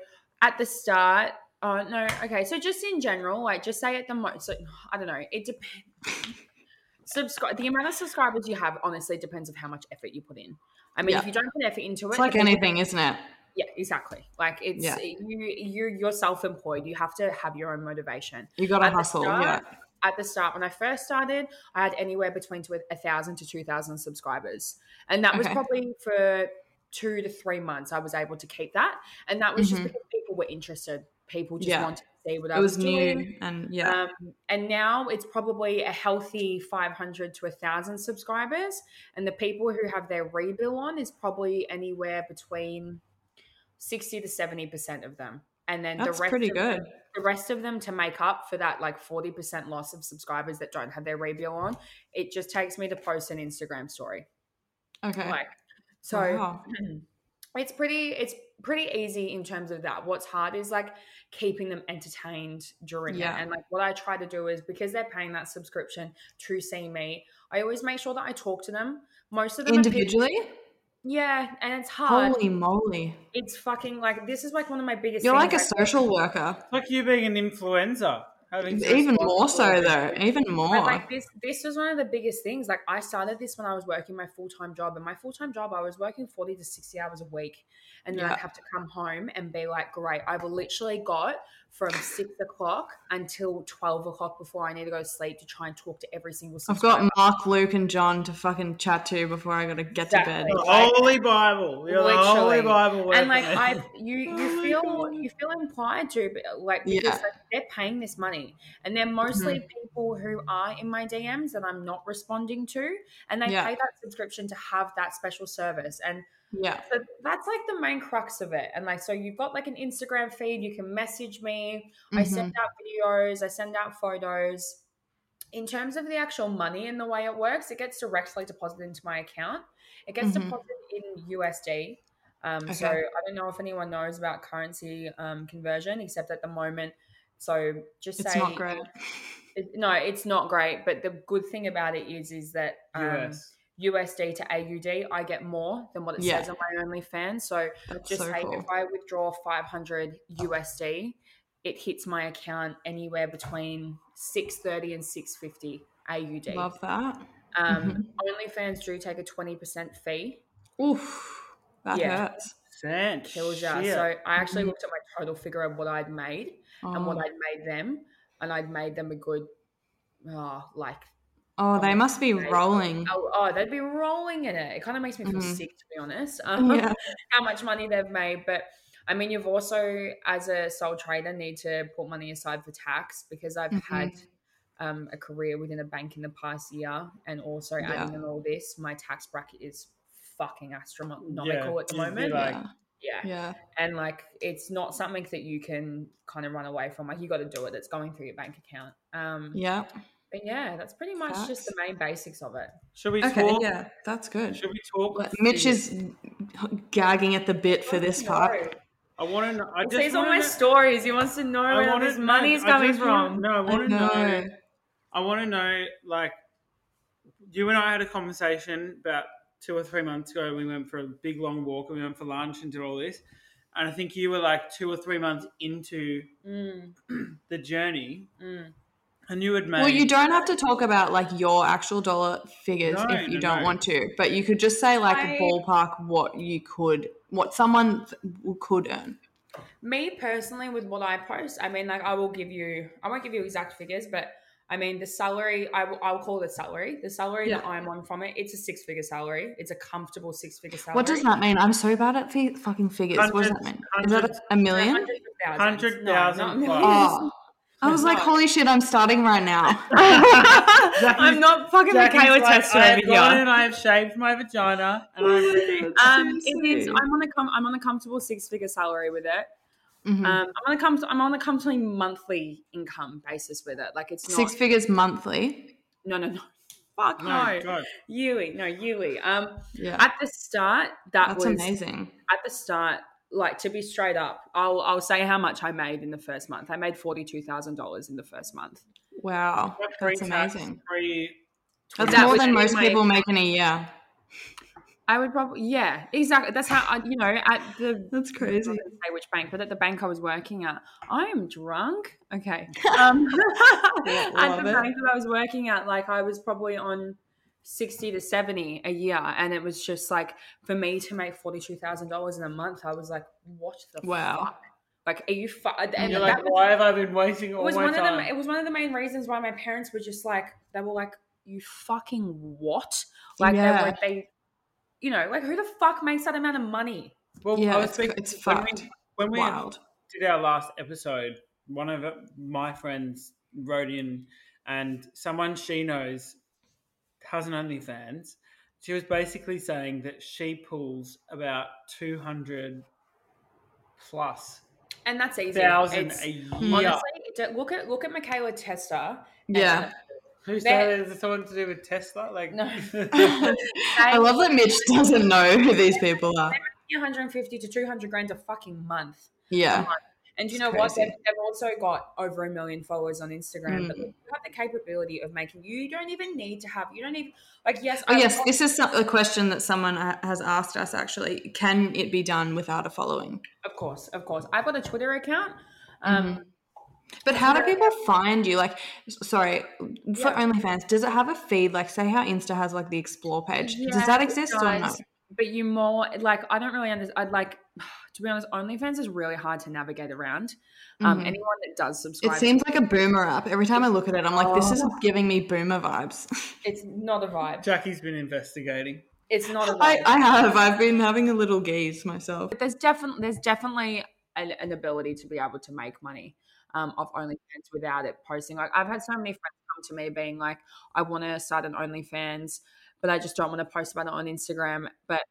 at the start, uh, no, okay. So just in general, like just say at the most. So, I don't know. It depends. Subscribe. The amount of subscribers you have honestly depends of how much effort you put in. I mean, Yeah. if you don't put effort into it, It's like anything, isn't it? Yeah, exactly. Like it's Yeah. you you you're self-employed. You have to have your own motivation. You got to hustle. start, Yeah. At the start, when I first started, I had anywhere between a thousand to two thousand subscribers, and that was probably for two to three months. I was able to keep that, and that was just Mhm. because people were interested. People just Yeah. wanted to see what I It was doing. new and yeah. Um, and now it's probably a healthy 500 to a 1,000 subscribers. And the people who have their rebill on is probably anywhere between 60 to 70% of them. And then That's the rest pretty of them- good. the rest of them to make up for that like 40% loss of subscribers that don't have their rebill on, it just takes me to post an Instagram story. Okay. Like, so Wow. it's pretty it's pretty easy in terms of that what's hard is like keeping them entertained during Yeah. it and like what i try to do is because they're paying that subscription to see me i always make sure that i talk to them most of them are people- Individually? Yeah and it's hard Holy moly. it's fucking like this is like one of my biggest You're like a things, social worker. It's like you being an influencer. Even more so, though. Even But more. like this, this was one of the biggest things. Like I started this when I was working my full time job, and my full time job I was working forty to sixty hours a week, and then Yeah. I'd have to come home and be like, "Great, I've literally got from six o'clock until twelve o'clock before I need to go to sleep to try and talk to every single." I've got Mark, Luke, and John to fucking chat to before I gotta get to bed. Exactly. The Holy Bible. You're the Holy Literally. Bible. and like. I, you, Oh you my feel you feel implied to, but like because Yeah. like, they're paying this money, and they're mostly mm-hmm. people who are in my DMs that I'm not responding to, and they Yeah. pay that subscription to have that special service, and Yeah. so that's like the main crux of it. And like, so you've got like an Instagram feed, you can message me. I Mhm. send out videos, I send out photos. In terms of the actual money and the way it works, it gets directly deposited into my account. It gets Mhm. deposited in USD. Um, So I don't know if anyone knows about currency um, conversion, except at the moment. So just It's say not great. it- no, it's not great. But the good thing about it is, is that um, US. USD to AUD, I get more than what it Yeah. says on my OnlyFans. So That's just so say cool. if I withdraw 500 USD, it hits my account anywhere between 630 and 650 AUD. Love that. Um, OnlyFans do take a 20% fee. Oof. That Yeah. hurts. Sand. Kills ya. So I actually Mhm. looked at my total figure of what I'd made and what Oh. I'd made them, and I'd made them a good, oh, like Oh, they must be Right. rolling. oh, oh they'd be rolling in it. It kind of makes me feel Mhm. sick, to be honest. Um, Yeah. how much money they've made. But I mean, you've also, as a sole trader, need to put money aside for tax because I've Mhm. had um, a career within a bank in the past year, and also Yeah. adding in all this, my tax bracket is fucking astronomical Yeah, at the you'd moment. like- yeah. yeah. Yeah. and like it's not something that you can kind of run away from. Like you got to do it. It's going through your bank account. Um, Yeah. But yeah, that's pretty much just the main basics of it. Should we Okay. talk? Yeah. That's good. Should we talk? But Mitch is gagging at the bit for this part. I want to know. I He just sees all my know- stories. He wants to know I where wanna this know- money's coming just wanna- from. No, I I want to know. know. I want to know, like, you and I had a conversation about two or three months ago. We went for a big long walk and we went for lunch and did all this. And I think you were like two or three months into Mm, the journey, mm. And you had made. Well, you don't have to talk about like your actual dollar figures No, if you no, don't no. want to, but you could just say like I- ballpark what you could, what someone could earn. Me personally, with what I post, I mean, like I will give you, I won't give you exact figures, but I mean the salary. I will, I'll call it salary. The salary that I'm on from it, it's a six figure salary. It's a comfortable six figure salary. What does that mean? I'm so bad at fi- fucking figures. what does that mean? Is that a, a million? Hundred thousand. of No, not plus. millions. Oh, I was like, No. holy shit! I'm starting right now. I'm not fucking Jackie's Michaela like, Tester I have gone here. and I have shaved my vagina, and I'm ready. Um, it is. I'm on a com- I'm on a comfortable six figure salary with it. Mhm. Um, I'm on a com- I'm on a comfortable monthly income basis with it. Like it's not Six figures monthly. no no no. Fuck no, No, God. yearly no yearly. Um, Yeah, at the start that that's was amazing. at the start. Like to be straight up, I'll I'll say how much I made in the first month. I made forty two thousand dollars in the first month. Wow, that's amazing. pre- That's That more than most my- people make in a year. I would probably yeah exactly. That's how I, you know at the That's crazy. not say which bank, but at the bank I was working at, I am drunk. Okay. Um, at the it. bank that I was working at, like I was probably on 60 to 70 a year and it was just like for me to make $42,000 in a month I was like what the Wow. fuck like are you fu-? and And you're like, was- why have I been wasting it all was my one of the time? it was one of the main reasons why my parents were just like they were like you fucking what like they Yeah. were like they you know like who the fuck makes that amount of money well, Yeah, I was it's- speaking it's when fucked. we, when we Wild. did our last episode, one of my friends wrote in, and someone she knows has an OnlyFans. She was basically saying that she pulls about two hundred plus and that's easy thousand It's- a year. honestly look at look at Michaela Testa Yeah. Who's That- that? Is it something to do with Tesla? Like, No. I love that Mitch doesn't know who these people are. 150 to 200 grand a fucking month Yeah. And you know what? They've, they've also got over a million followers on Instagram. But Mm. you have the capability of making. You don't even need to have. You don't even like. Yes. Oh I- yes, this is a question that someone has asked us. Actually, can it be done without a following? Of course, of course. I've got a Twitter account. Um, Mm-hmm. But how do people find you? Like, sorry, for Yeah. OnlyFans, does it have a feed? Like, say how Insta has like the explore page. Yeah, does that exist or no? does. But you more like I don't really understand. I'd like to be honest. OnlyFans is really hard to navigate around. Um, Mhm. anyone that does subscribe, It subscribe, seems like a boomer app. Every time I look at it, I'm like, this is Oh. giving me boomer vibes. it's not a vibe. Jackie's been investigating. It's not a vibe. I, I have. I've been having a little gaze myself. But there's definitely there's definitely an, an ability to be able to make money um, off OnlyFans without it posting. Like I've had so many friends come to me being like, I want to start an OnlyFans, but I just don't want to post about it on Instagram. But I-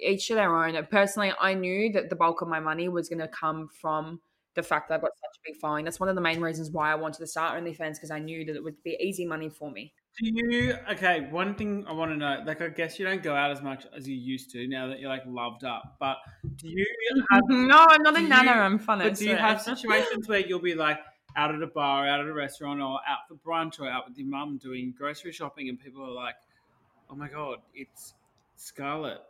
each to their own. Personally, I knew that the bulk of my money was going to come from the fact that I've got such a big following. That's one of the main reasons why I wanted to start OnlyFans because I knew that it would be easy money for me. Do you okay? One thing I want to know, like, I guess you don't go out as much as you used to now that you're like loved up. But do you have? no, I'm not a nana. you- I'm funny. But do you have situations where you'll be like out at a bar, out at a restaurant, or out for brunch, or out with your mum doing grocery shopping, and people are like, "Oh my god, it's Scarlett,"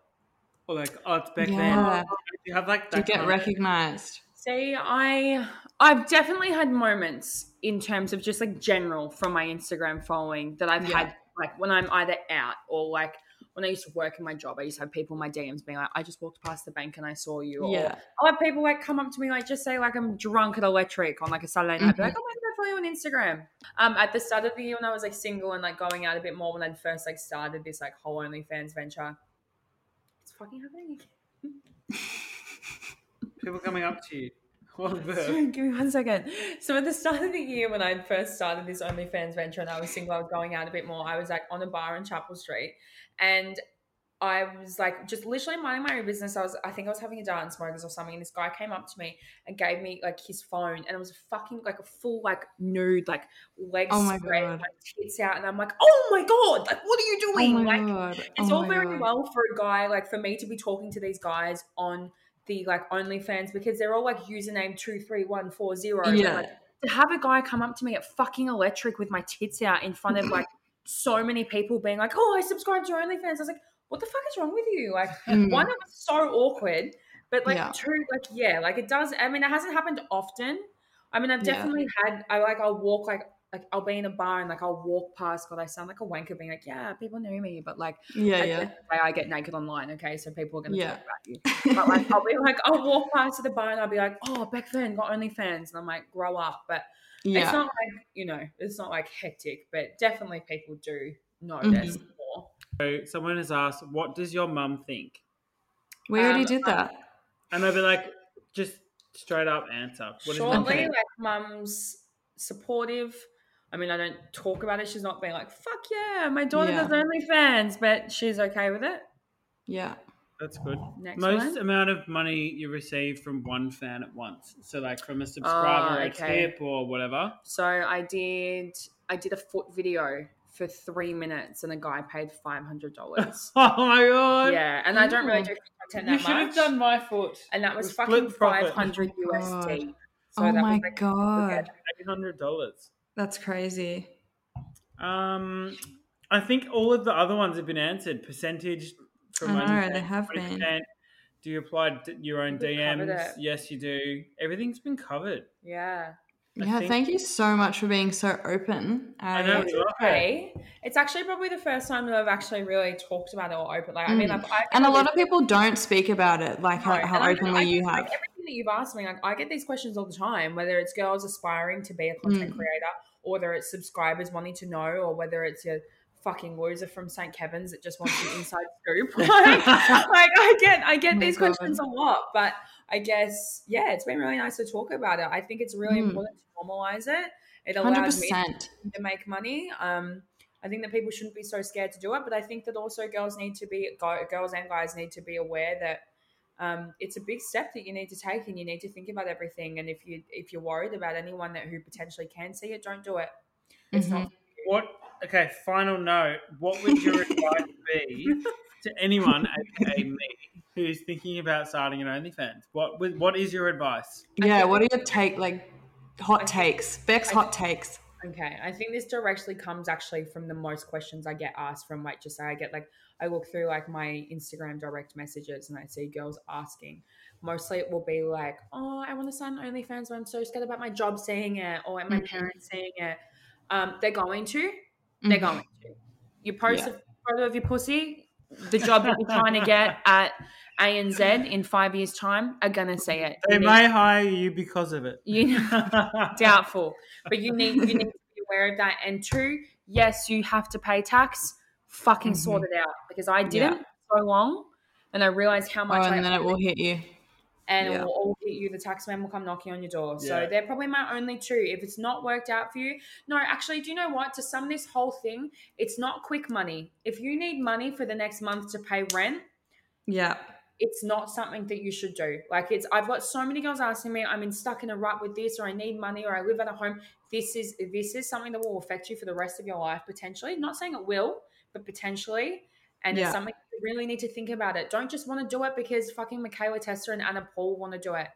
or like, "Oh, it's Beck Yeah. Venn." Do you have like Do you that? get recognized? See, I I've definitely had moments in terms of just like general from my Instagram following that I've Yeah. had like when I'm either out or like when I used to work in my job, I used to have people in my DMs being like, I just walked past the bank and I saw you. Or Yeah. I'll have people like come up to me like just say like I'm drunk at electric on like a Saturday night, be Mhm. like, oh my god, I follow you on Instagram. Um, at the start of the year when I was like single and like going out a bit more when I'd first like started this like whole OnlyFans venture. Fucking happening again. people coming up to you. What on earth? Sorry, give me one second. So at the start of the year, when I first started this OnlyFans venture and I was single, I was going out a bit more. I was like on a bar in Chapel Street, and I was like just literally minding my own business. I was, I think I was having a dance smokers or something. And this guy came up to me and gave me like his phone, and it was fucking like a full like nude, like legs Oh my spread, God. like tits out, and I'm like, oh my god, like what are you Oh doing? my like god. it's Oh all very God. well for a guy like for me to be talking to these guys on the like OnlyFans because they're all like username two three one four zero. Yeah. Like, to have a guy come up to me at fucking electric with my tits out in front of like so many people being like, "Oh, I subscribe to OnlyFans." I was like, "What the fuck is wrong with you?" Like, Mm. one, it was so awkward, but like Yeah. two, like yeah, like it does. I mean, it hasn't happened often. I mean, I've Yeah. definitely had. I like I'll walk like like I'll be in a bar and like I'll walk past. God, I sound like a wanker being like, "Yeah, people know me," but like Yeah, yeah. end of the day, I get naked online, okay? So people are going to Yeah. talk about you. But like, I'll be like, I'll walk past the bar and I'll be like, oh, Beck Venn got OnlyFans. And I'm like, grow up. But it's not like, you know, it's not like hectic, but definitely people do notice Mm-hmm. More. So someone has asked, "What does your mum think?" We already Um, did that. And I'll be like, just straight up answer. What is mum Shortly, think? like, mum's supportive. I mean, I don't talk about it. She's not being like, fuck yeah, my daughter Yeah. does OnlyFans, but she's okay with it. Yeah. That's good. Next Most one. amount of money you receive from one fan at once. So like from a subscriber, Oh, a tip or whatever. So I did I did a foot video for three minutes and a guy paid five hundred dollars. Oh my god! yeah, and I don't really Ooh. do content you that should have done my foot. and that was the split fucking profit. five hundred Oh my USD. oh that my was like, god. Eight hundred dollars. That's crazy. Um, I think all of the other ones have been answered. Percentage from I know, they have been. 20%. Do you apply your own DMs? Yes, you do. Everything's been covered. Yeah. I Yeah, think- thank you so much for being so open. I know. It's okay. It's actually probably the first time that I've actually really talked about it or open. Like, I mean, Mm. I've, And a lot of people don't speak about it like how, No, how I- openly I- you like, have. everything that you've asked me, like I get these questions all the time, whether it's girls aspiring to be a content Mm. creator, or whether it's subscribers wanting to know, or whether it's your fucking loser from St. Kevin's that just wants the inside scoop. Like, like I get I get Oh these God. questions a lot, but I guess yeah, it's been really nice to talk about it. I think it's really Mm. important to normalize it. It Hundred allows me to make money. Um, I think that people shouldn't be so scared to do it, but I think that also girls need to be girls and guys need to be aware that um, it's a big step that you need to take, and you need to think about everything. And if you if you're worried about anyone that who potentially can see it, don't do it. It's not. What? Okay. Final note. What would your advice be to anyone, aka me, who's thinking about starting an OnlyFans? What? would- What is your advice? Yeah, what are your take like hot takes? Beck's hot takes. Okay, I think this directly comes actually from the most questions I get asked from like just say I get like I look through like my Instagram direct messages and I see girls asking. Mostly it will be like, oh, I want to sign OnlyFans, but I'm so scared about my job seeing it or my Mhm. parents seeing it. Um, they're going to. They're Mhm. going to. You post Yeah. a photo of your pussy, the job that you're trying to get at ANZ in five years' time are gonna see it. They You need- may hire you because of it. you know, doubtful but you need you need to be aware of that and two yes you have to pay tax fucking Mhm. sort it out because i didn't for so long and i realized how Oh, much I and then it will hit you. and yeah. it will all hit you the tax man will come knocking on your door so Yeah. they're probably my only two if it's not worked out for you no actually do you know what to sum this whole thing it's not quick money if you need money for the next month to pay rent Yeah. it's not something that you should do. Like it's I've got so many girls asking me, I'm in stuck in a rut with this, or I need money, or I live at a home. This is this is something that will affect you for the rest of your life potentially. Not saying it will, but potentially. And Yeah. it's something really need to think about it. Don't just want to do it because fucking Michaela Testa and Anna Paul want to do it.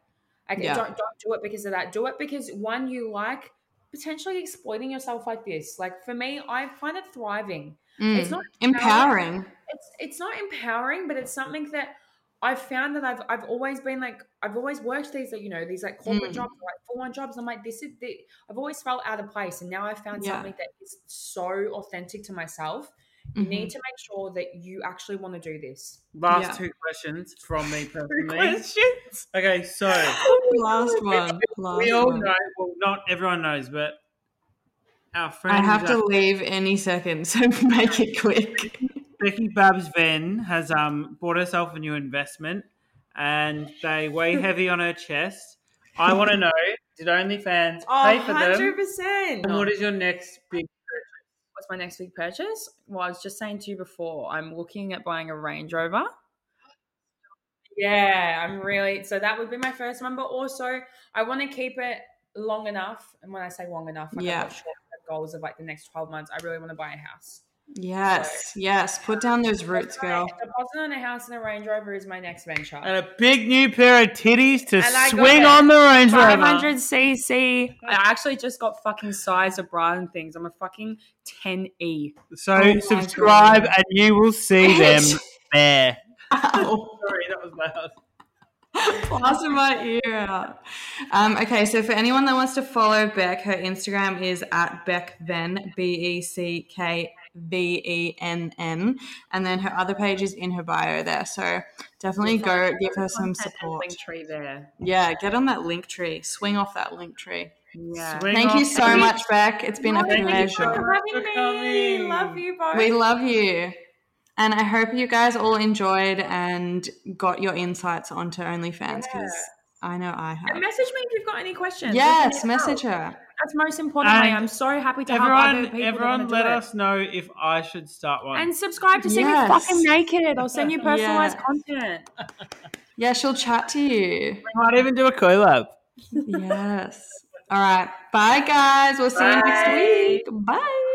Like Yeah. don't don't do it because of that. Do it because one you like potentially exploiting yourself like this. Like for me, I find it thriving It's Mm. not empowering. it's it's not empowering, but it's something that I've found that I've I've always been like I've always worked these like you know these like corporate Mm. jobs like full on jobs. I'm like this is the, I've always felt out of place, and now I've found Yeah. something that is so authentic to myself. You need to make sure that you actually want to do this. Last Yeah. two questions from me personally. Questions. Okay, so. Last one. Last we all one. know. Well, not everyone knows, but our friend I have to uh, leave any second, so make it quick. Becky Babs Venn has um bought herself a new investment, and they weigh heavy on her chest. I want to know: Did OnlyFans Oh, pay for them? 100%. And what is your next big? What's my next big purchase? Well, I was just saying to you before, I'm looking at buying a Range Rover. Yeah, I'm really so that would be my first one, but also I want to keep it long enough. And when I say long enough, like Yeah. I've got goals of like the next 12 months. I really want to buy a house. Yes, yes. Put down those roots, girl. A deposit on a house and a Range Rover is my next venture. And a big new pair of titties to And swing on the Range Rover. 500 cc. I actually just got fucking size of bra and things. I'm a fucking 10e. So Oh subscribe, and you will see them there. Ow. Sorry, that was loud. Blasting my ear out. Um, okay, so for anyone that wants to follow Beck, her Instagram is at Beck Venn, B E C K V E N N. And then her other page is in her bio there. So definitely go give her some support. Link tree there. Yeah, get on that link tree. Swing off that link tree. Yeah. Swing Thank you so the- much, Beck. It's been a Thank you pleasure. for for having me. coming. Love you both. We love you. And I hope you guys all enjoyed and got your insights onto OnlyFans because I know I And have. message me if you've got any questions. Yes, If you need message help. her. That's most importantly. And I'm so happy to help other Everyone, people that everyone, wanna let it. us know if I should start one. And subscribe to see Yes. me fucking naked. I'll send you personalized Yeah. content. Yeah, she'll chat to you. we might even do a collab. yes. All right. Bye, guys. We'll see you next week. Bye.